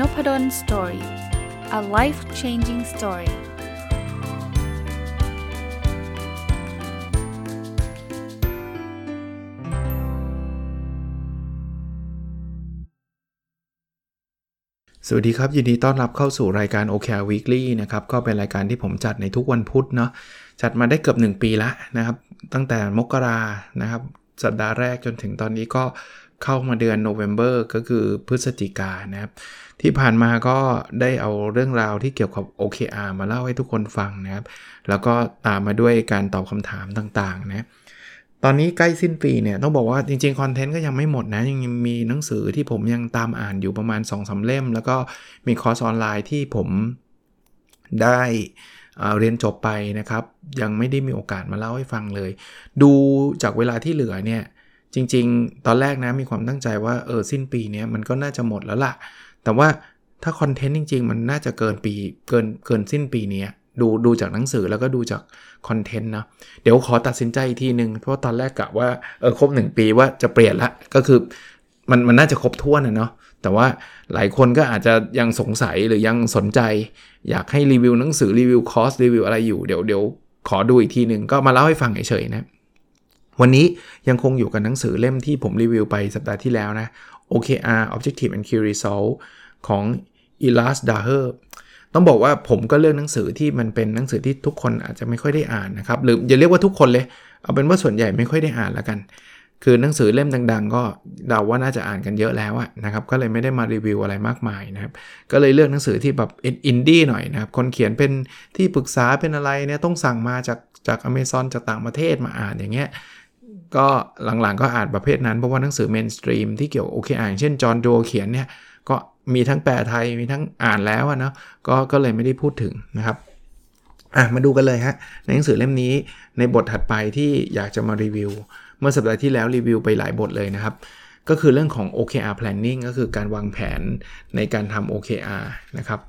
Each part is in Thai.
n o p ด d o สตอรี่ a life changing story สวัสดีครับ ยินดีต้อนรับเข้าสู่รายการ OKR Weekly นะครับ ก็เป็นรายการที่ผมจัดในทุกวันพุธเนาะจัดมาได้เกือบ 1 ปีแล้วนะครับ ตั้งแต่มกรานะครับ สัปดาห์แรกจนถึงตอนนี้ก็ เข้ามาเดือนโนเวม ber ก็คือพฤศจิกานะครับ ที่ผ่านมาก็ได้เอาเรื่องราวที่เกี่ยวกับ OKR มาเล่าให้ทุกคนฟังนะครับ แล้วก็ตามมาด้วยการตอบคำถามต่างๆนะตอนนี้ใกล้สิ้นปีเนี่ยต้องบอกว่าจริงๆ content ก็ยังไม่หมดนะ ยังมีหนังสือที่ผมยังตามอ่านอยู่ประมาณ2อสเล่ม แล้วก็มีคอร์สออนไลน์ที่ผมได้เรียนจบไปนะครับ ยังไม่ได้มีโอกาสมาเล่าให้ฟังเลย ดูจากเวลาที่เหลือเนี่ย จริง ๆ ตอนแรกนะมีความตั้งใจว่าเออสิ้นปีนี้มันก็น่าจะหมดแล้วล่ะ แต่ว่าถ้าคอนเทนต์จริง ๆ มันน่าจะเกินปีเกินเกินสิ้นปีนี้ดูดูจากหนังสือแล้วก็ดูจากคอนเทนต์นะเดี๋ยวขอตัดสินใจอีกทีหนึ่งเพราะตอนแรกกะว่าเออครบ 1 ปีว่าจะเปลี่ยนละก็คือมันมันน่าจะครบถ้วนนะเนาะแต่ว่าหลายคนก็อาจจะยังสงสัยหรือยังสนใจ อยากให้รีวิวหนังสือรีวิวคอร์สรีวิวอะไรอยู่เดี๋ยวเดี๋ยวขอดูอีกทีหนึ่งก็มาเล่าให้ฟังเฉยๆนะ วันนี้ยังคงอยู่กับหนังสือเล่มที่ผมรีวิวไปสัปดาห์ที่แล้วนะ OKR Objective and Key Result ของ Elas Daher ต้องบอกว่าผมก็เลือกหนังสือที่มันเป็นหนังสือที่ทุกคนอาจจะไม่ค่อยได้อ่านนะครับ หรืออย่าเรียกว่าทุกคนเลย เอาเป็นว่าส่วนใหญ่ไม่ค่อยได้อ่านล้วกัน คือหนังสือเล่มดัง ๆ ก็เดาว่าน่าจะอ่านกันเยอะแล้วนะครับ ก็เลยไม่ได้มารีวิวอะไรมากมายนะครับ ก็เลยเลือกหนังสือที่แบบอินดี้หน่อยนะครับ คนเขียนเป็นที่ปรึกษาเป็นอะไรเนี่ยต้องสั่งมาจากจากอเมซอนจากต่างประเทศมาอ่านอย่างเงี้ย ก็หลังๆก็อ่านประเภทนั้น เพราะว่าหนังสือ mainstream ที่เกี่ยวโอเคอ่านเช่น John Doerr เขียนเนี่ยก็มีทั้งแปลไทยมีทั้งอ่านแล้วนะก็ก็เลยไม่ได้พูดถึงนะครับอะมาดูกันเลยฮะในหนังสือเล่มนี้ในบทถัดไปที่อยากจะมารีวิว เมื่อสัปดาห์ที่แล้วรีวิวไปหลายบทเลยนะครับ ก็คือเรื่องของ OKR planning ก็คือการวางแผนในการทำ OKR นะครับ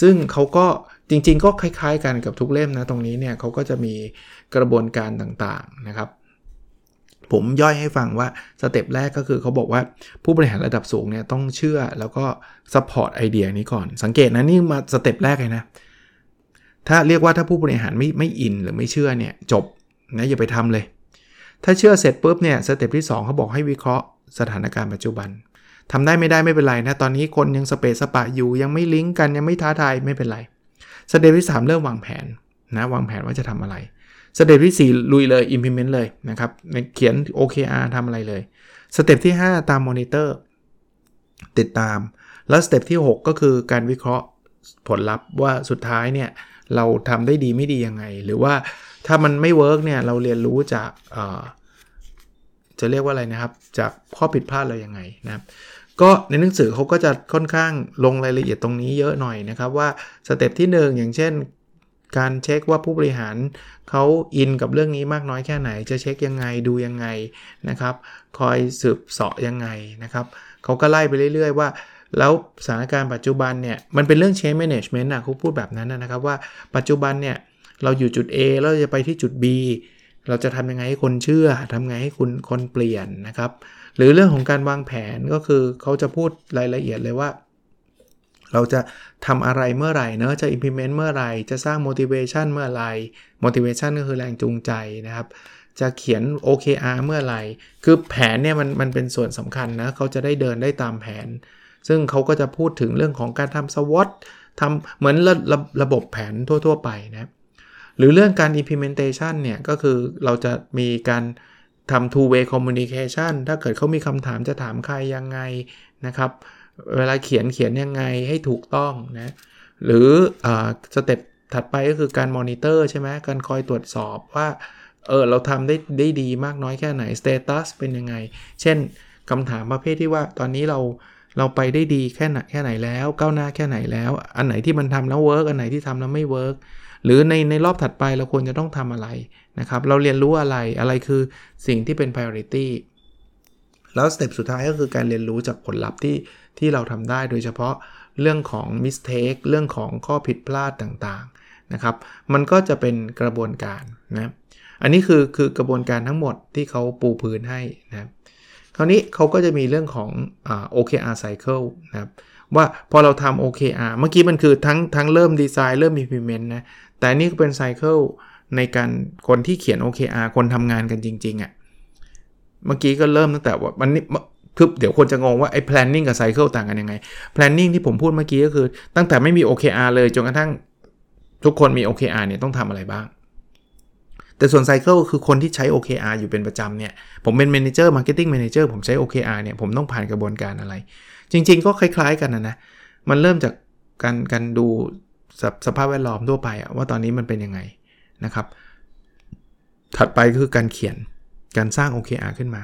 ซึ่งเขาก็จริงๆ ก็คล้ายๆ กันกับทุกเล่มนะตรงนี้เนี่ยเขาก็จะมีกระบวนการต่างๆนะครับ ผมย่อยให้ฟังว่า step แรกก็คือเขาบอกว่าผู้บริหารระดับสูงเนี่ยต้องเชื่อแล้วก็ support ไอเดียนี้ก่อน สังเกตนะนี่มา step แรกเลยนะ ถ้าเรียกว่าถ้าผู้บริหารไม่ไม่อินหรือไม่เชื่อเนี่ยจบนะอย่าไปทำเลย ถ้าเชื่อเสร็จปุ๊บเนี่ย step ที่ 2 เขาบอกให้วิเคราะห์สถานการณ์ปัจจุบันทำได้ไม่ได้ไม่เป็นไรนะ ตอนนี้คนยังสะเปะสะปะอยู่ยังไม่ลิงก์กันยังไม่ท้าทายไม่เป็นไร step ที่ 3 เริ่มวางแผนนะวางแผนว่าจะทำอะไร step ที่ 4 ลุยเลย implement เลยนะครับเขียน OKR ทำอะไรเลย step ที่ 5 ตามมอนิเตอร์ติดตาม แล้ว step ที่ 6 ก็คือการวิเคราะห์ผลลัพธ์ว่าสุดท้ายเนี่ยเราทำได้ดีไม่ดียังไง หรือว่าถ้ามันไม่ work เนี่ยเราเรียนรู้จากจะเรียกว่าอะไรนะครับ จากข้อผิดพลาดเรายังไงนะครับก็ในหนังสือเขาก็จะค่อนข้างลงรายละเอียดตรงนี้เยอะหน่อยนะครับว่าสเต็ปที่ 1 อย่างเช่น การเช็คว่าผู้บริหารเขาอินกับเรื่องนี้มากน้อยแค่ไหน จะเช็คยังไงดูยังไงนะครับ คอยสืบเสาะยังไงนะครับเขาก็ไล่ไปเรื่อย ๆ ว่า แล้วสถานการณ์ปัจจุบันเนี่ย มันเป็นเรื่อง change management นะเขาพูดแบบนั้นนะครับว่าปัจจุบันเนี่ย เราอยู่จุด A แล้วจะไปที่จุด B เราจะทำยังไงให้คนเชื่อทำไงให้คุณคนเปลี่ยนนะครับ หรือเรื่องของการวางแผนก็คือเขาจะพูดรายละเอียดเลยว่า เราจะทำอะไรเมื่อไหร่เนอะจะ implement เมื่อไหร่ จะสร้าง motivation เมื่อไหร่ motivation ก็คือแรงจูงใจนะครับ จะเขียน OKR เมื่อไหร่ คือแผนเนี่ยมันมันเป็นส่วนสำคัญนะเขาจะได้เดินได้ตามแผน ซึ่งเขาก็จะพูดถึงเรื่องของการทำ SWOT ทำเหมือนระระระบบแผนทั่ว ๆ ไปนะหรือเรื่องการ implementation เนี่ยก็คือเราจะมีการทำ two way communication ถ้าเกิดเขามีคำถามจะถามใครยังไงนะครับ เวลาเขียนเขียนยังไงให้ถูกต้องนะหรือ step ถัดไปก็คือการมอนิเตอร์ใช่ไหมการคอยตรวจสอบว่าเออเราทำได้ได้ดีมากน้อยแค่ไหน status เป็นยังไง เช่นคำถามประเภทที่ว่าตอนนี้เราเราไปได้ดีแค่ไหนแค่ไหนแล้ว ก้าวหน้าแค่ไหนแล้ว อันไหนที่มันทำแล้ว work อันไหนที่ทำแล้วไม่ work หรือในในรอบถัดไปเราควรจะต้องทำอะไรนะครับ เราเรียนรู้อะไรอะไรคือสิ่งที่เป็น priority แล้ว step สุดท้ายก็คือการเรียนรู้จากผลลัพธ์ที่ ที่เราทำได้โดยเฉพาะเรื่องของ mistake เรื่องของข้อผิดพลาดต่างๆนะครับ มันก็จะเป็นกระบวนการนะอันนี้คือคือกระบวนการทั้งหมดที่เขาปูพื้นให้นะคราวนี้เขาก็จะมีเรื่องของอ OKR cycle นะครับว่าพอเราทำ OKR เมื่อกี้มันคือทั้งทั้งเริ่มดีไซน์เริ่ม implement นะแต่นี่ก็เป็นไซเคิลในการคนที่เขียน OKR คนทำงานกันจริงๆอะ่ะเมื่อกี้ก็เริ่มตั้งแต่ว่ามันนี่ คือเดี๋ยวคนจะงงว่าไอ้ planning กับ cycle ต่างกันยังไง planning ที่ผมพูดเมื่อกี้ก็คือ ตั้งแต่ไม่มี OKR เลยจนกระทั่งทุกคนมี OKR เนี่ยต้องทำอะไรบ้าง แต่ส่วน cycle คือคนที่ใช้ OKR อยู่เป็นประจำเนี่ย ผมเป็น manager marketing manager ผมใช้ OKR เนี่ยผมต้องผ่านกระบวนการอะไร จริง ๆ ก็คล้าย ๆ กันนะนะ มันเริ่มจากการการดูสสภาพแวดล้อมทั่วไปว่าตอนนี้มันเป็นยังไงนะครับ ถัดไปคือการเขียนการสร้าง OKR ขึ้นมา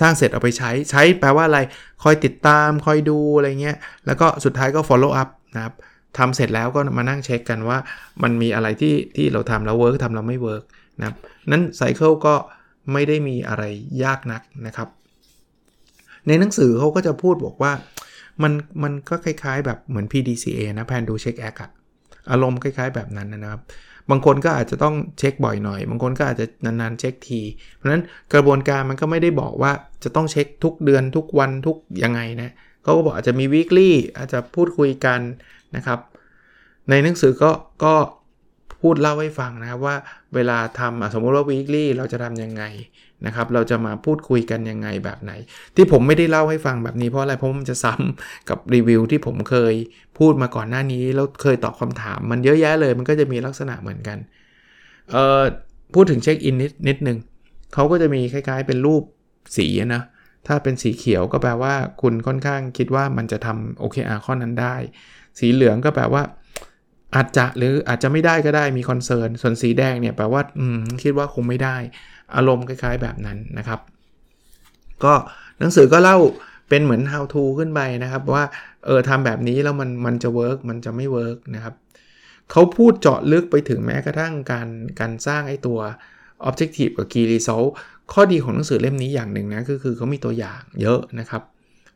สร้างเสร็จเอาไปใช้ใช้แปลว่าอะไร คอยติดตามคอยดูอะไรเงี้ย แล้วก็สุดท้ายก็ follow up นะครับทำเสร็จแล้วก็มานั่งเช็คกันว่ามันมีอะไรที่ที่เราทำแล้ว work ทำแล้วไม่ work นะครับนั้น cycle ก็ไม่ได้มีอะไรยากนักนะครับ ในหนังสือเขาก็จะพูดบอกว่า มันมันก็คล้ายๆแบบเหมือน PDCA นะ Plan Do Check Act อะอารมณ์คล้ายๆแบบนั้นนะครับ บางคนก็อาจจะต้องเช็คบ่อยหน่อย บางคนก็อาจจะนานๆเช็คที เพราะฉะนั้นกระบวนการมันก็ไม่ได้บอกว่าจะต้องเช็คทุกเดือนทุกวันทุกยังไงนะเขาก็บอกอาจจะมี weekly อาจจะพูดคุยกันนะครับ ในหนังสือก็ก็พูดเล่าให้ฟังนะครับว่าเวลาทำสมมติว่า weekly เราจะทำยังไงนะครับ เราจะมาพูดคุยกันยังไงแบบไหน ที่ผมไม่ได้เล่าให้ฟังแบบนี้เพราะอะไรเพราะมันจะซ้ำกับรีวิวที่ผมเคย พูดมาก่อนหน้านี้ แล้วเคยตอบคำถามมันเยอะแยะเลย มันก็จะมีลักษณะเหมือนกันเอ่อพูดถึงเช็คอินนิดนิดนึงเขาก็จะมีคล้ายๆ เป็นรูปสีนะถ้าเป็นสีเขียวก็แปลว่าคุณค่อนข้างคิดว่ามันจะทำ OKR ข้อนั้นได้ สีเหลืองก็แปลว่า อาจจะหรืออาจจะไม่ได้ก็ได้มี concern ส่วนสีแดงเนี่ยแปลว่าอืมคิดว่าคงไม่ได้ อารมณ์คล้ายๆแบบนั้นนะครับ ก็หนังสือก็เล่า เป็นเหมือน how to ขึ้นไปนะครับ ว่าเออทำแบบนี้แล้วมันมันจะ work มันจะไม่ work นะครับเขาพูดเจาะลึกไปถึงแม้กระทั่งการการสร้างไอ้ตัว objective กับ key result ข้อดีของหนังสือเล่มนี้อย่างหนึ่งนะก็คือเขามีตัวอย่างเยอะนะครับ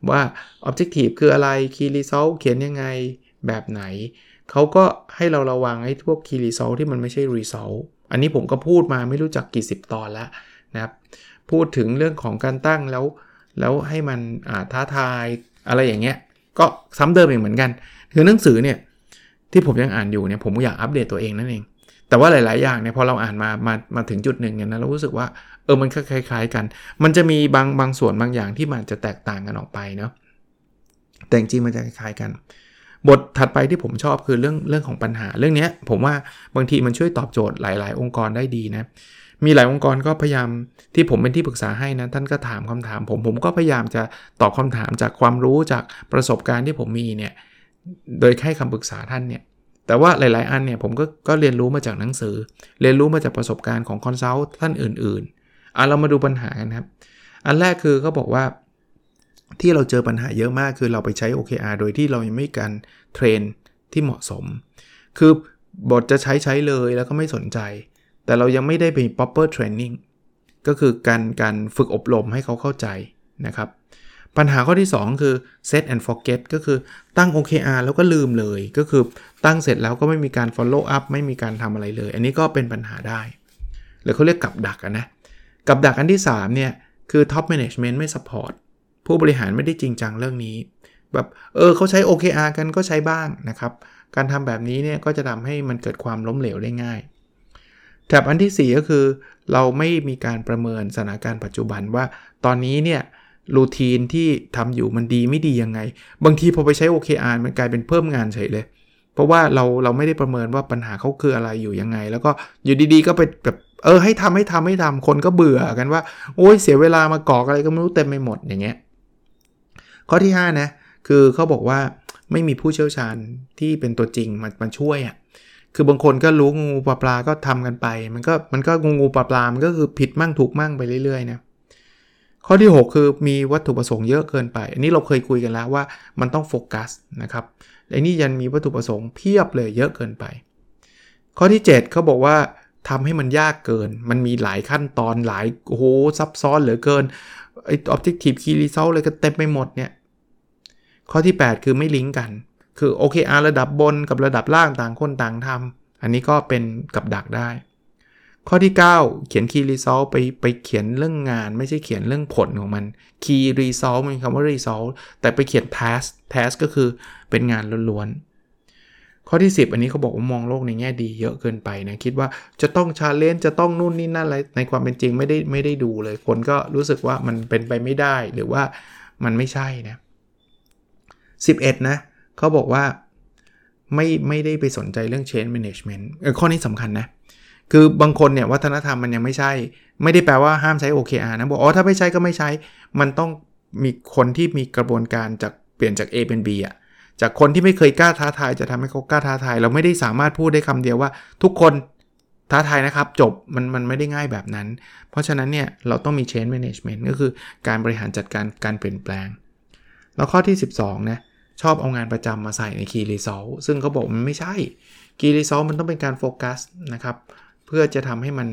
ว่า objective คืออะไร key result เขียนยังไงแบบไหน เขาก็ให้เราระวังไอ้พวก key result ที่มันไม่ใช่ result อันนี้ผมก็พูดมาไม่รู้จักกี่สิบตอนแล้วนะครับพูดถึงเรื่องของการตั้งแล้ว แล้วให้มันท้าทายอะไรอย่างเงี้ยก็ซ้ำเดิมอีกเหมือนกัน คือหนังสือเนี่ยที่ผมยังอ่านอยู่เนี่ยผมอยากอัปเดตตัวเองนั่นเอง แต่ว่าหลาย ๆ อย่างเนี่ยพอเราอ่านมามามาถึงจุดหนึ่งเนี่ยนะเรารู้สึกว่าเออมันคล้าย ๆ กัน มันจะมีบางบางส่วนบางอย่างที่มันจะแตกต่างกันออกไปเนาะแต่จริงมันจะคล้ายๆกัน บทถัดไปที่ผมชอบคือเรื่องเรื่องของปัญหาเรื่องนี้ผมว่าบางทีมันช่วยตอบโจทย์หลาย ๆ องค์กรได้ดีนะ มีหลายองค์กรก็พยายามที่ผมเป็นที่ปรึกษาให้นะท่านก็ถามคำถาม ผมผมก็พยายามจะตอบคำถามจากความรู้จากประสบการณ์ที่ผมมีเนี่ยโดยให้คำปรึกษาท่านเนี่ยแต่ว่าหลาย ๆ อันเนี่ยผมก็ก็เรียนรู้มาจากหนังสือ เรียนรู้มาจากประสบการณ์ของ consult ท่านอื่น ๆอะเรามาดูปัญหากันครับอันแรกคือเขาบอกว่าที่เราเจอปัญหาเยอะมากคือเราไปใช้ OKR โดยที่เรายังไม่การ train ที่เหมาะสม คือบทจะใช้ใช้เลยแล้วก็ไม่สนใจ แต่เรายังไม่ได้เป็น proper training ก็คือการการฝึกอบรมให้เขาเข้าใจนะครับ ปัญหาข้อที่ 2 คือ set and forget ก็คือตั้ง OKR แล้วก็ลืมเลย ก็คือตั้งเสร็จแล้วก็ไม่มีการ follow up ไม่มีการทำอะไรเลย อันนี้ก็เป็นปัญหาได้หรือเขาเรียกกับดักนะกับดักอันที่ 3 เนี่ย คือ top management ไม่ support ผู้บริหารไม่ได้จริงจังเรื่องนี้ แบบเออเขาใช้ OKR กันก็ใช้บ้างนะครับ การทำแบบนี้เนี่ยก็จะทำให้มันเกิดความล้มเหลวได้ง่าย แถบอันที่ 4 ก็คือ เราไม่มีการประเมินสถานการณ์ปัจจุบันว่าตอนนี้เนี่ยรูทีนที่ทำอยู่มันดีไม่ดียังไง บางทีพอไปใช้ OKR มันกลายเป็นเพิ่มงานเฉยเลย เพราะว่าเราเราไม่ได้ประเมินว่าปัญหาเขาคืออะไรอยู่ยังไง แล้วก็อยู่ดีๆก็ไปแบบเออให้ทำให้ทำให้ทำคนก็เบื่อกันว่า โอ้ยเสียเวลามากอกอะไรก็ไม่รู้เต็มไปหมดอย่างเงี้ยข้อที่5นะคือเขาบอกว่าไม่มีผู้เชี่ยวชาญที่เป็นตัวจริงมามาช่วยอะ่ะ คือบางคนก็รู้งูปลาปลาก็ทำกันไป มันก็มันก็งูงูปลาปลามันก็คือผิดมั่งถูกมั่งไปเรื่อยๆนะข้อที่ 6 คือมีวัตถุประสงค์เยอะเกินไป อันนี้เราเคยคุยกันแล้วว่ามันต้องโฟกัสนะครับไอ้นี่ยันมีวัตถุประสงค์เพียบเลยเยอะเกินไป ข้อที่ 7เขาบอกว่าทำให้มันยากเกิน มันมีหลายขั้นตอนหลายโอ้โหซับซ้อนเหลือเกินไอ้ objective key result เลยก็เต็มไปหมดเนี่ย ข้อที่ 8 คือไม่ลิงก์กัน คือ OKR ระดับบนกับระดับล่างต่างคนต่างทำอันนี้ก็เป็นกับดักได้ ข้อที่ 9 เขียน key result ไปไปเขียนเรื่องงาน ไม่ใช่เขียนเรื่องผลของมัน key result มันคำว่า result แต่ไปเขียน task task ก็คือเป็นงานล้วนๆข้อที่ 10 อันนี้เขาบอกว่ามองโลกในแง่ดีเยอะเกินไปนะคิดว่าจะต้องชาเลนจ์จะต้องนู่นนี่นั่นอะไรในความเป็นจริงไม่ได้ไม่ได้ดูเลย คนก็รู้สึกว่ามันเป็นไปไม่ได้หรือว่ามันไม่ใช่นะ11 นะ เขาบอกว่าไม่ไม่ได้ไปสนใจเรื่อง change management ออข้อนี้สำคัญนะ คือบางคนเนี่ยวัฒนธรรมมันยังไม่ใช่ ไม่ได้แปลว่าห้ามใช้ OKR นะบอกอ๋อถ้าไม่ใช้ก็ไม่ใช้ มันต้องมีคนที่มีกระบวนการจากเปลี่ยนจาก A เป็น B อะจากคนที่ไม่เคยกล้าท้าทายจะทำให้เขากล้าท้าทาย เราไม่ได้สามารถพูดได้คำเดียวว่า ทุกคนท้าทายนะครับจบมันมันไม่ได้ง่ายแบบนั้น เพราะฉะนั้นเนี่ยเราต้องมี change management ก็คือการบริหารจัดการการเปลี่ยนแปลง แล้วข้อที่ 12นะ ชอบเอางานประจำมาใส่ใน Key Result ซึ่งเขาบอกมันไม่ใช่ Key Result มันต้องเป็นการโฟกัสนะครับ เพื่อจะทำให้มัน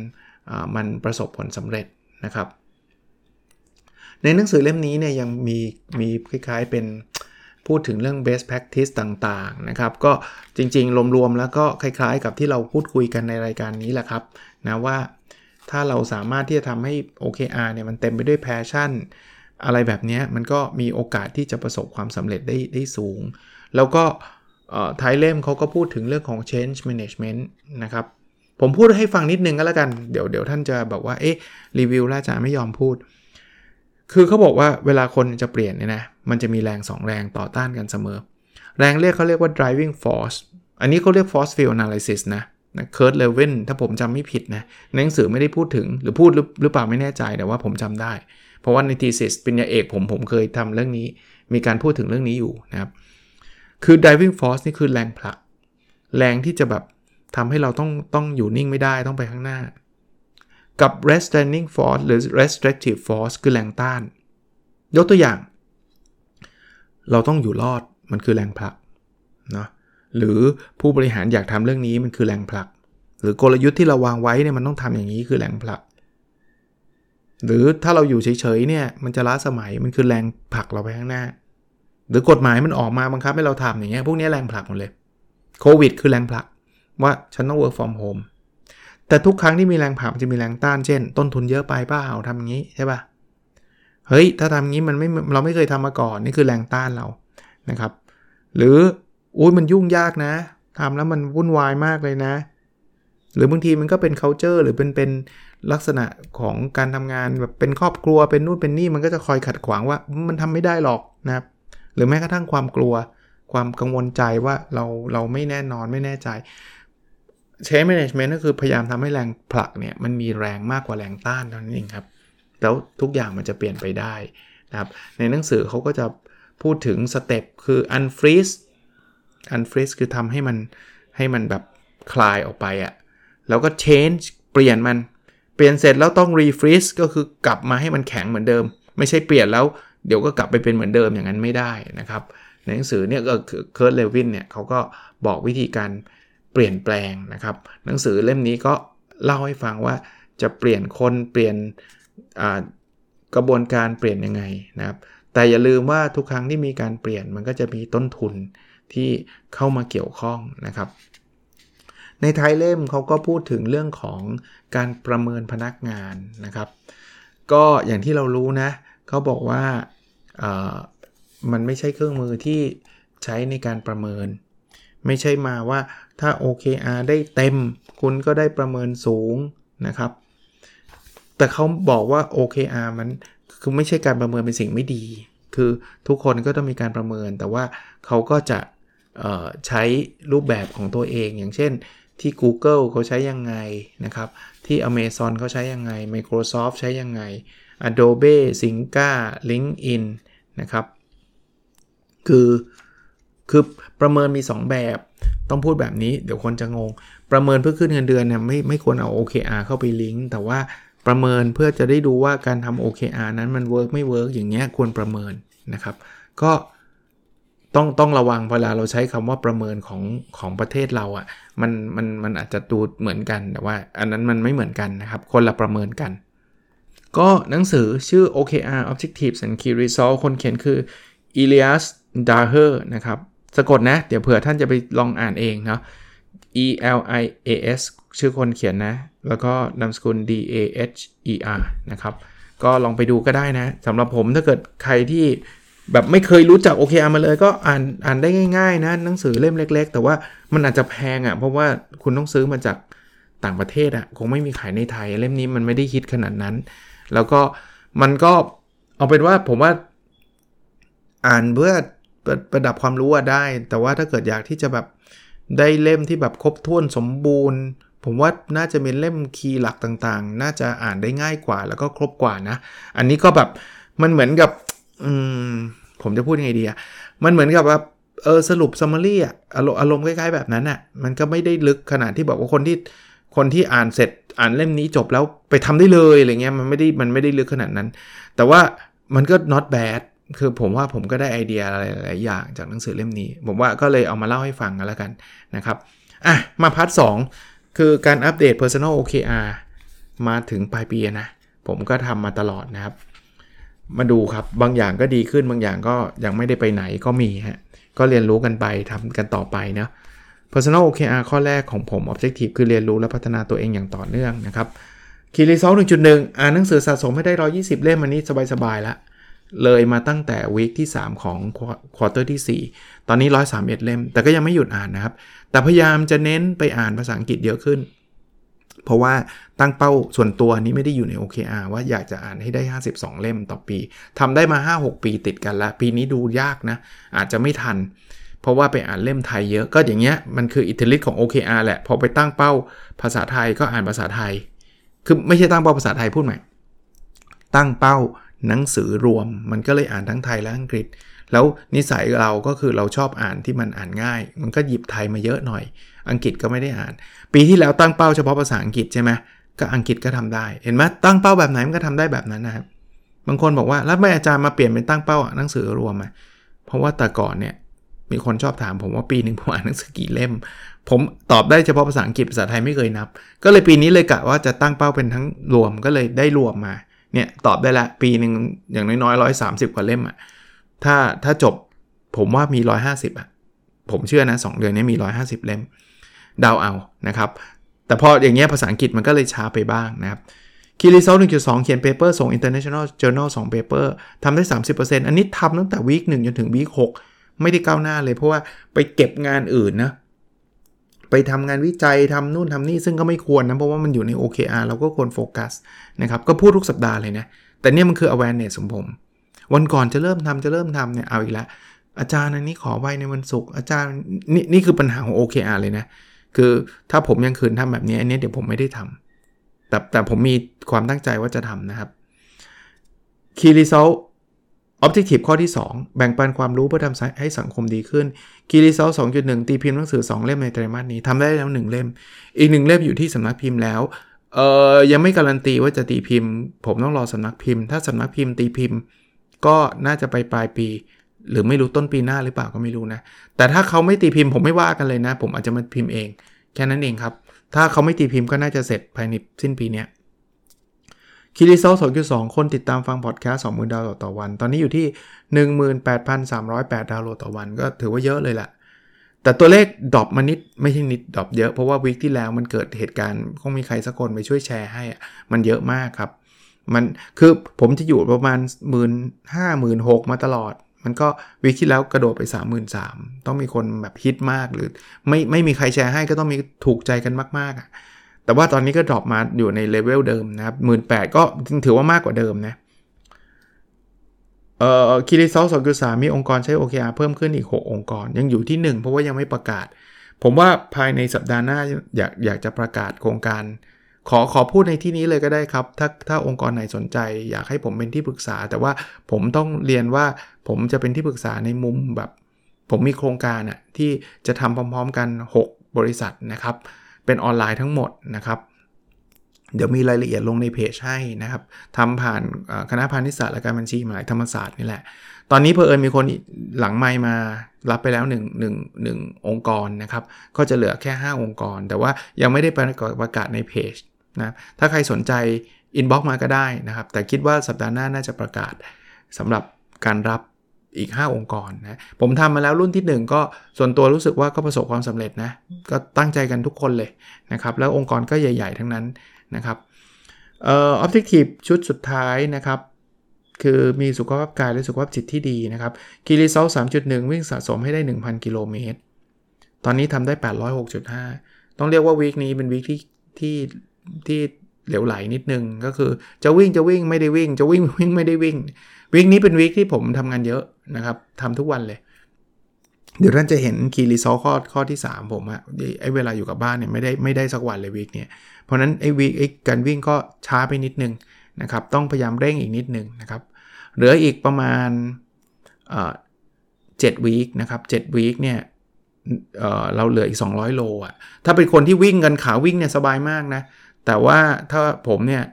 มันประสบผลสำเร็จนะครับ ในหนังสือเล่มนี้เนี่ยยังมีมีคล้ายๆเป็นพูดถึงเรื่อง best practice ต่างๆ นะครับ ก็จริงๆ รวมๆ แล้วก็คล้ายๆ กับที่เราพูดคุยกันในรายการนี้แหละครับนะว่าถ้าเราสามารถที่จะทำให้ OKR เนี่ยมันเต็มไปด้วย passion อะไรแบบนี้มันก็มีโอกาสที่จะประสบความสำเร็จได้ได้สูง แล้วก็ท้ายเล่มเขาก็พูดถึงเรื่องของ change management นะครับ ผมพูดให้ฟังนิดนึงก็แล้วกัน เดี๋ยวเดี๋ยวท่านจะบอกว่า เอ๊ะ รีวิวล่าจาไม่ยอมพูด คือเขาบอกว่าเวลาคนจะเปลี่ยนเนี่ยนะ มันจะมีแรง 2 แรงต่อต้านกันเสมอ แรงเรียกเขาเรียกว่า driving force อันนี้เขาเรียก force field analysis นะนะเคิร์ตเลเวนถ้าผมจำไม่ผิดนะในหนังสือไม่ได้พูดถึง หรือพูดหรือเปล่าไม่แน่ใจแต่ว่าผมจำได้ เพราะว่าในทีสิสปริญญาเอกผมผมเคยทำเรื่องนี้ มีการพูดถึงเรื่องนี้อยู่นะครับ คือ driving force นี่คือแรงผลัก แรงที่จะแบบทำให้เราต้องต้องอยู่นิ่งไม่ได้ต้องไปข้างหน้า กับ restraining force หรือ restrictive force คือแรงต้าน ยกตัวอย่าง เราต้องอยู่รอดมันคือแรงผลักเนาะหรือผู้บริหารอยากทำเรื่องนี้มันคือแรงผลัก หรือกลยุทธ์ที่เราวางไว้เนี่ยมันต้องทำอย่างนี้คือแรงผลัก หรือถ้าเราอยู่เฉยๆเนี่ยมันจะล้าสมัยมันคือแรงผลักเราไปข้างหน้า หรือกฎหมายมันออกมาบังคับให้เราทำอย่างเงี้ยพวกนี้แรงผลักหมดเลยโควิดคือแรงผลักว่าฉันต้อง work from home แต่ทุกครั้งที่มีแรงผลักจะมีแรงต้านเช่น ต้นทุนเยอะไปเปล่าทำอย่างนี้ใช่ปะเฮ้ยถ้าทำงี้มันไม่เราไม่เคยทำมาก่อนนี่คือแรงต้านเรานะครับ หรืออุ้ยมันยุ่งยากนะทำแล้วมันวุ่นวายมากเลยนะ หรือบางทีมันก็เป็น culture หรือเป็นเป็น ลักษณะของการทำงานแบบเป็นครอบครัวเป็นนู่นเป็นนี่มันก็จะคอยขัดขวางว่ามันทำไม่ได้หรอกนะครับ หรือแม้กระทั่งความกลัว ความกังวลใจว่าเราเราไม่แน่นอนไม่แน่ใจใช้ management ก็คือพยายามทำให้แรงผลักเนี่ยมันมีแรงมากกว่าแรงต้านเท่านั้นเองครับ แล้วทุกอย่างมันจะเปลี่ยนไปได้นะครับ ในหนังสือเขาก็จะพูดถึง step คือ unfreeze unfreeze คือทำให้มันให้มันแบบคลายออกไปอะ่ะแล้วก็ change เปลี่ยนมัน เปลี่ยนเสร็จแล้วต้อง refreeze ก็คือกลับมาให้มันแข็งเหมือนเดิม ไม่ใช่เปลี่ยนแล้วเดี๋ยวก็กลับไปเป็นเหมือนเดิมอย่างนั้นไม่ได้นะครับในหนังสือเนี่ยก็เคิร์ตเลวินเนี่ยเขาก็บอกวิธีการเปลี่ยนแปลงนะครับ หนังสือเล่มนี้ก็เล่าให้ฟังว่าจะเปลี่ยนคนเปลี่ยนกระบวนการเปลี่ยนยังไงนะครับ แต่อย่าลืมว่าทุกครั้งที่มีการเปลี่ยนมันก็จะมีต้นทุนที่เข้ามาเกี่ยวข้องนะครับ ในท้ายเล่มเขาก็พูดถึงเรื่องของการประเมินพนักงานนะครับ ก็อย่างที่เรารู้นะเขาบอกว่ามันไม่ใช่เครื่องมือที่ใช้ในการประเมิน ไม่ใช่มาว่าถ้า OKR ได้เต็ม คุณก็ได้ประเมินสูงนะครับ แต่เขาบอกว่า OKR มันคือไม่ใช่การประเมินเป็นสิ่งไม่ดี คือทุกคนก็ต้องมีการประเมิน แต่ว่าเขาก็จะใช้รูปแบบของตัวเองอย่างเช่น ที่ Google เขาใช้ยังไงนะครับ ที่ Amazon เขาใช้ยังไง Microsoft ใช้ยังไง Adobe s y n c a link กันนะครับ คือคือประเมินมี 2 แบบ ต้องพูดแบบนี้เดี๋ยวคนจะงง ประเมินเพื่อขึ้นเงินเดือนเนี่ยไม่ไม่ควรเอา OKR เข้าไปลิงก์ แต่ว่าประเมินเพื่อจะได้ดูว่าการทำ OKR นั้นมัน work ไม่ work อย่างเงี้ยควรประเมินนะครับ ก็ ต้องต้องระวังเวลาเราใช้คำว่าประเมินของของประเทศเราอะ่ะมันมันมันอาจจะดูเหมือนกันแต่ว่า อันนั้นมันไม่เหมือนกันนะครับ คนละประเมินกัน ก็หนังสือชื่อ OKR Objectives and Key Results คนเขียนคือ Elias Daher นะครับสะกดนะ เดี๋ยวเผื่อท่านจะไปลองอ่านเองเนาะ E L I A S ชื่อคนเขียนนะ แล้วก็นามสกุล D A H E R นะครับ ก็ลองไปดูก็ได้นะสำหรับผมถ้าเกิดใครที่ แบบไม่เคยรู้จัก OKR มาเลยก็อ่านอ่านได้ง่ายๆนะหนังสือเล่มเล็ก ๆ แต่ว่ามันอาจจะแพงอะ่ะเพราะว่าคุณต้องซื้อมาจากต่างประเทศอะ่ะคงไม่มีขายในไทย เล่มนี้มันไม่ได้ฮิตขนาดนั้น แล้วก็มันก็เอาเป็นว่าผมว่าอ่านเพื่อประดับความรู้ได้ แต่ว่าถ้าเกิดอยากที่จะแบบได้เล่มที่แบบครบถ้วนสมบูรณ์ ผมว่าน่าจะเป็นเล่มคีย์หลักต่างๆ น่าจะอ่านได้ง่ายกว่าแล้วก็ครบกว่านะ อันนี้ก็แบบมันเหมือนกับอืม ผมจะพูดยังไงดีอะมันเหมือนกับว่าเออสรุปซัมมารีอะอารมณ์คล้ายๆแบบนั้นอะมันก็ไม่ได้ลึกขนาดที่บอกว่าคนที่คนที่อ่านเสร็จอ่านเล่มนี้จบแล้วไปทำได้เลยอะไรเงี้ยมันไม่ได้มันไม่ได้ลึกขนาดนั้น แต่ว่ามันก็ not bad คือผมว่าผมก็ได้ไอเดียอะไรหลายอย่างจากหนังสือเล่มนี้ ผมว่าก็เลยเอามาเล่าให้ฟังกันแล้วกันนะครับอะมา part สองคือการอัปเดต Personal OKR มาถึงปลายปีนะ ผมก็ทำมาตลอดนะครับ มาดูครับบางอย่างก็ดีขึ้นบางอย่างก็ยังไม่ได้ไปไหนก็มีฮะก็เรียนรู้กันไปทำกันต่อไปนะ Personal OKR ข้อแรกของผม Objective คือเรียนรู้และพัฒนาตัวเองอย่างต่อเนื่องนะครับ Key Result 1.1อ่านหนังสือสะสมให้ได้ 120 เล่มอันนี้สบายๆแล้วเลยมาตั้งแต่ week ที่ 3 ของ quarter ที่ 4 ตอนนี้ 131 เล่ม แต่ก็ยังไม่หยุดอ่านนะครับ แต่พยายามจะเน้นไปอ่านภาษาอังกฤษเยอะขึ้น เพราะว่าตั้งเป้าส่วนตัวนี้ไม่ได้อยู่ใน OKR ว่าอยากจะอ่านให้ได้ 52 เล่มต่อปีทำได้มา 5-6 ปีติดกันล้วปีนี้ดูยากนะ อาจจะไม่ทัน เพราะว่าไปอ่านเล่มไทยเยอะก็อย่างเงี้ยมันคืออิทธิฤทธิ์ของ OKR แหละ พอไปตั้งเป้าภาษาไทยก็อ่านภาษาไทย คือไม่ใช่ตั้งเป้าภาษาไทยพูดใหม่ ตั้งเป้าหนังสือรวม มันก็เลยอ่านทั้งไทยและอังกฤษ แล้วนิสัยเราก็คือเราชอบอ่านที่มันอ่านง่าย มันก็หยิบไทยมาเยอะหน่อย อังกฤษก็ไม่ได้อ่าน ปีที่แล้วตั้งเป้าเฉพาะภาษาอังกฤษใช่ไหมก็อังกฤษก็ทำได้ เห็นไหมตั้งเป้าแบบไหนมันก็ทำได้แบบนั้นนะครับบางคนบอกว่าแล้วไม่อาจารย์มาเปลี่ยนเป็นตั้งเป้าหนังสือรวมไหมเพราะว่าแต่ก่อนเนี่ยมีคนชอบถามผมว่าปีหนึ่งผมอ่านหนังสือกี่เล่ม ผมตอบได้เฉพาะภาษาอังกฤษภาษาไทยไม่เคยนับ ก็เลยปีนี้เลยกะว่าจะตั้งเป้าเป็นทั้งรวมก็เลยได้รวมมาเนี่ยตอบได้ละปีหนึ่งอย่างน้อยๆร้อยสามสิบกว่าเล่มอะถ้าถ้าจบผมว่ามี 150อะผมเชื่อนะ 2 เดือนนี้มี 150 เล่ม ดาวเอานะครับ แต่พออย่างเงี้ยภาษาอังกฤษมันก็เลยช้าไปบ้างนะครับ Key Result หนึ่งจุดสองเขียน paper ส่ง international journal 2 paper ทำได้ 30%อันนี้ทำตั้งแต่ week หนึ่งจนถึง week หกไม่ได้ก้าวหน้าเลยเพราะว่าไปเก็บงานอื่นนะไปทำงานวิจัยทำนู่นทำนี่ซึ่งก็ไม่ควรนะ เพราะว่ามันอยู่ใน OKR เราก็ควรโฟกัสนะครับ ก็พูดทุกสัปดาห์เลยนะ แต่เนี่ยมันคือ awareness ของผม วันก่อนจะเริ่มทำจะเริ่มทำเนี่ยเอาอีกแล้วอาจารย์อันนี้ขอไว้ในวันศุกร์อาจารย์นี่นี่คือปัญหาของ OKR เลยนะ คือถ้าผมยังคืนทำแบบนี้อันนี้เดี๋ยวผมไม่ได้ทำแต่แต่ผมมีความตั้งใจว่าจะทำนะครับ Key Result Objective ข้อที่ 2 แบ่งปันความรู้เพื่อทำให้สังคมดีขึ้น Key Result 2.1 ตีพิมพ์หนังสือ 2 เล่มในไตรมาสนี้ทำได้แล้ว 1 เล่ม อีก 1 เล่มอยู่ที่สำนักพิมพ์แล้วเอ่อยังไม่การันตีว่าจะตีพิมพ์ ผมต้องรอสำนักพิมพ์ ถ้าสำนักพิมพ์ตีพิมพ์ ก็น่าจะไปปลายปี หรือไม่รู้ต้นปีหน้าหรือเปล่าก็ไม่รู้นะ แต่ถ้าเขาไม่ตีพิมพ์ผมไม่ว่ากันเลยนะ ผมอาจจะมาพิมพ์เอง แค่นั้นเองครับ ถ้าเขาไม่ตีพิมพ์ก็น่าจะเสร็จภายในสิ้นปีนี้ Key Result สองสองคนติดตามฟังพอดแคสต์สองหมื่นดาวโหลดต่อวัน ตอนนี้อยู่ที่ 18,308 ดาวโหลดต่อวัน ก็ถือว่าเยอะเลยแหละ แต่ตัวเลข drop มานิดไม่ใช่นิด drop เยอะ เพราะว่า week ที่แล้วมันเกิดเหตุการณ์คงมีใครสักคนไปช่วยแชร์ให้ มันเยอะมากครับ มันคือผมจะอยู่ประมาณ 1 5 0 0 0 0 6มาตลอด มันก็ week ที่แล้วกระโดดไป 33,000ต้องมีคนแบบฮิตมากหรือไม่ไม่มีใครแชร์ให้ก็ต้องมีถูกใจกันมากๆอะแต่ว่าตอนนี้ก็ drop มาอยู่ใน level เดิมนะครับหมื่นแก็ถือว่ามากกว่าเดิมนะเอ่อ Key Result สองจุดสามมีองค์กรใช้ OKR เพิ่มขึ้นอีก 6 องค์กร ยังอยู่ที่ 1 เพราะว่ายังไม่ประกาศ ผมว่าภายในสัปดาห์หน้าอยากอยากจะประกาศโครงการ ขอขอพูดในที่นี้เลยก็ได้ครับ ถ้าถ้าองค์กรไหนสนใจ อยากให้ผมเป็นที่ปรึกษา แต่ว่าผมต้องเรียนว่าผมจะเป็นที่ปรึกษาในมุมแบบ ผมมีโครงการอะที่จะทำพร้อม ๆ กัน 6 บริษัทนะครับ เป็นออนไลน์ทั้งหมดนะครับ เดี๋ยวมีรายละเอียดลงในเพจให้นะครับทำผ่านคณะพาณิชยศาสตร์และการบัญชีมหาลัยธรรมศาสตร์นี่แหละ ตอนนี้เพอเอิญมีคนหลังไมค์มารับไปแล้ว1 1 1องค์กรนะครับ ก็จะเหลือแค่ 5 องค์กร แต่ว่ายังไม่ได้ประกาศในเพจ นะถ้าใครสนใจ inbox มาก็ได้นะครับ แต่คิดว่าสัปดาห์หน้าน่าจะประกาศสำหรับการรับอีก 5 องค์กรนะ ผมทำมาแล้วรุ่นที่ 1 ก็ส่วนตัวรู้สึกว่าก็ประสบความสำเร็จนะ ก็ตั้งใจกันทุกคนเลยนะครับ แล้วองค์กรก็ใหญ่ ๆ ทั้งนั้นนะครับเอ่อ objective ชุดสุดท้ายนะครับ คือมีสุขภาพกายและสุขภาพจิตที่ดีนะครับคีรีเซล3.1 วิ่งสะสมให้ได้ 1,000 กิโลเมตร ตอนนี้ทำได้ 806.5 ต้องเรียกว่าวีคนี้เป็นวีคที่ที่ ที่เหลวไหลนิดนึงก็คือจะวิ่งจะวิ่งไม่ได้วิ่ง จะวิ่งวิ่งไม่ได้วิ่งวีคนี้เป็นวีคที่ผมทำงานเยอะนะครับทำทุกวันเลย เดี๋ยวท่านจะเห็นคีรีซอข้อข้อที่ 3 ผมอะไอเวลาอยู่กับบ้านเนี่ยไม่ได้ไม่ได้สักวันเลยวีคเนี่ยเพราะนั้นไอวีคไอการวิ่งก็ช้าไปนิดนึงนะครับต้องพยายามเร่งอีกนิดนึงนะครับเหลืออีกประมาณเจ็ดวีคนะครับเจ็ดวีคเนี่ยเเราเหลืออีก 200 โลอะถ้าเป็นคนที่วิ่งกันขาวิ่งเนี่ยสบายมากนะ แต่ว่าถ้าผมเนี่ย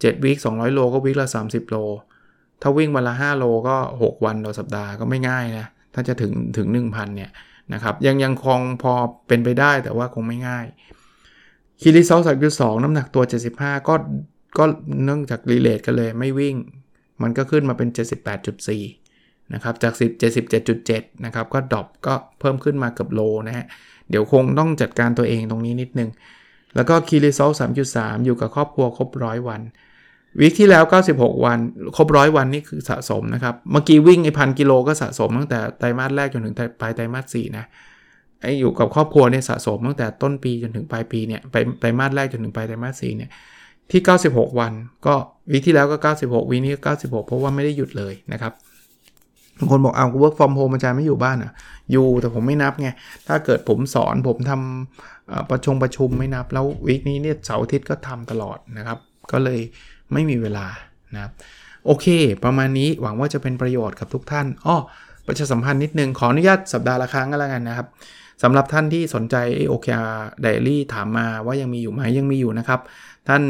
เจ็ดวีค200โลก็วีคละ 30 โล ถ้าวิ่งวันละ 5 โลก็ 6 วันต่อสัปดาห์ก็ไม่ง่ายนะ ถ้าจะถึงถึง 1,000 เนี่ยนะครับ ยังยังคงพอเป็นไปได้แต่ว่าคงไม่ง่าย Key Result สามจุดสองน้ำหนักตัว 75 ก็ก็เนื่องจาก relate กันเลยไม่วิ่ง มันก็ขึ้นมาเป็น 78.4 นะครับ จาก 10 77.7 นะครับ ก็ drop ก็เพิ่มขึ้นมาเกือบโลนะฮะ เดี๋ยวคงต้องจัดการตัวเองตรงนี้นิดนึง แล้วก็ Key Result 3.3 อยู่กับครอบครัวครบร้อยวัน week ที่แล้ว 96 วัน ครบร้อยวันนี่คือสะสมนะครับ เมื่อกี้วิ่งไอพันกิโลก็สะสมตั้งแต่ไตรมาสแรกจนถึงปลายไตรมาส4นะไออยู่กับครอบครัวเนี่ยสะสมตั้งแต่ต้นปีจนถึงปลายปีเนี่ยไปไตรมาสแรกจนถึงปลายไตรมาส4เนี่ยที่ 96 วัน ก็วิกที่แล้วก็ 96วินี้ก็96 เพราะว่าไม่ได้หยุดเลยนะครับ บางคนบอกเอา work from home อาจารย์ไม่อยู่บ้านอะ อยู่แต่ผมไม่นับไง ถ้าเกิดผมสอนผมทำประชงประชุมไม่นับ แล้ววีคนี้เนี่ยเสาร์อาทิตย์ก็ทำตลอดนะครับ ก็เลยไม่มีเวลานะครับ โอเค ประมาณนี้หวังว่าจะเป็นประโยชน์กับทุกท่านอ้อประชาสัมพันธ์นิดนึง ขออนุญาตสัปดาห์ละครั้งก็แล้วกันนะครับสำหรับท่านที่สนใจโอเคอาไดอารี่ถามมาว่ายังมีอยู่ไหมยังมีอยู่นะครับ ท่าน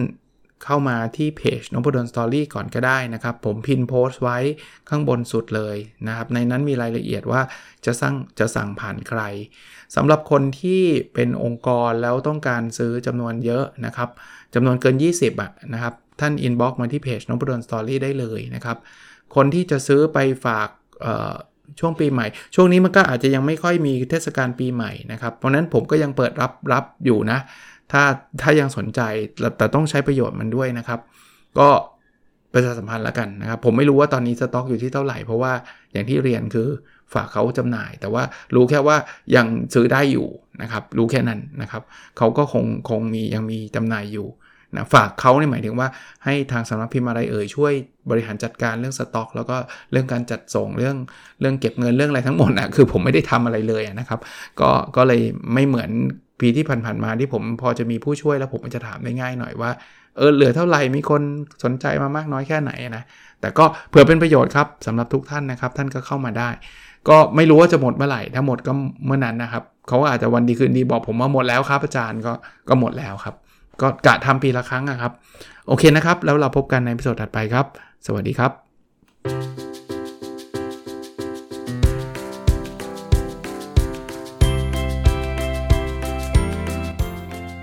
เข้ามาที่เพจนพดลสตอรี่ก่อนก็ได้นะครับ ผมพินโพสต์ไว้ข้างบนสุดเลยนะครับ ในนั้นมีรายละเอียดว่าจะสั่งจะสั่งผ่านใครสำหรับคนที่เป็นองค์กรแล้วต้องการซื้อจำนวนเยอะนะครับจำนวนเกิน 20อะนะครับ ท่าน inbox มาที่เพจ Nopadol's Story ได้เลยนะครับ คนที่จะซื้อไปฝากช่วงปีใหม่ ช่วงนี้มันก็อาจจะยังไม่ค่อยมีเทศกาลปีใหม่นะครับ เพราะนั้นผมก็ยังเปิดรับรับอยู่นะ ถ้าถ้ายังสนใจแต่ต้องใช้ประโยชน์มันด้วยนะครับ ก็ประชาสัมพันธ์แล้วกันนะครับ ผมไม่รู้ว่าตอนนี้สต็อกอยู่ที่เท่าไหร่ เพราะว่าอย่างที่เรียนคือฝากเขาจำหน่าย แต่ว่ารู้แค่ว่ายังซื้อได้อยู่นะครับ รู้แค่นั้นนะครับเขาก็คงคงมียังมีจำหน่ายอยู่นะฝากเขาเนี่ยหมายถึงว่าให้ทางสำนักพิมพ์อะไรเอ่ยช่วยบริหารจัดการเรื่องสต็อก แล้วก็เรื่องการจัดส่งเรื่องเรื่องเก็บเงินเรื่องอะไรทั้งหมดนะคือผมไม่ได้ทำอะไรเลยนะครับ ก็ก็เลยไม่เหมือน ปีที่ผ่านๆมาที่ผมพอจะมีผู้ช่วยแล้วผมจะถามได้ง่ายหน่อยว่าเออเหลือเท่าไหร่มีคนสนใจมามากน้อยแค่ไหนนะแต่ก็เผื่อเป็นประโยชน์ครับสำหรับทุกท่านนะครับ ท่านก็เข้ามาได้ ก็ไม่รู้ว่าจะหมดเมื่อไหร่ถ้าหมดก็เมื่อนั้นนะครับเขาอาจจะวันดีคืนดีบอกผมว่าหมดแล้วครับอาจารย์ก็ก็หมดแล้วครับ ก็กะทำปีละครั้งนะครับ โอเคนะครับ แล้วเราพบกันในพิโซดถัดไปครับ สวัสดีครับ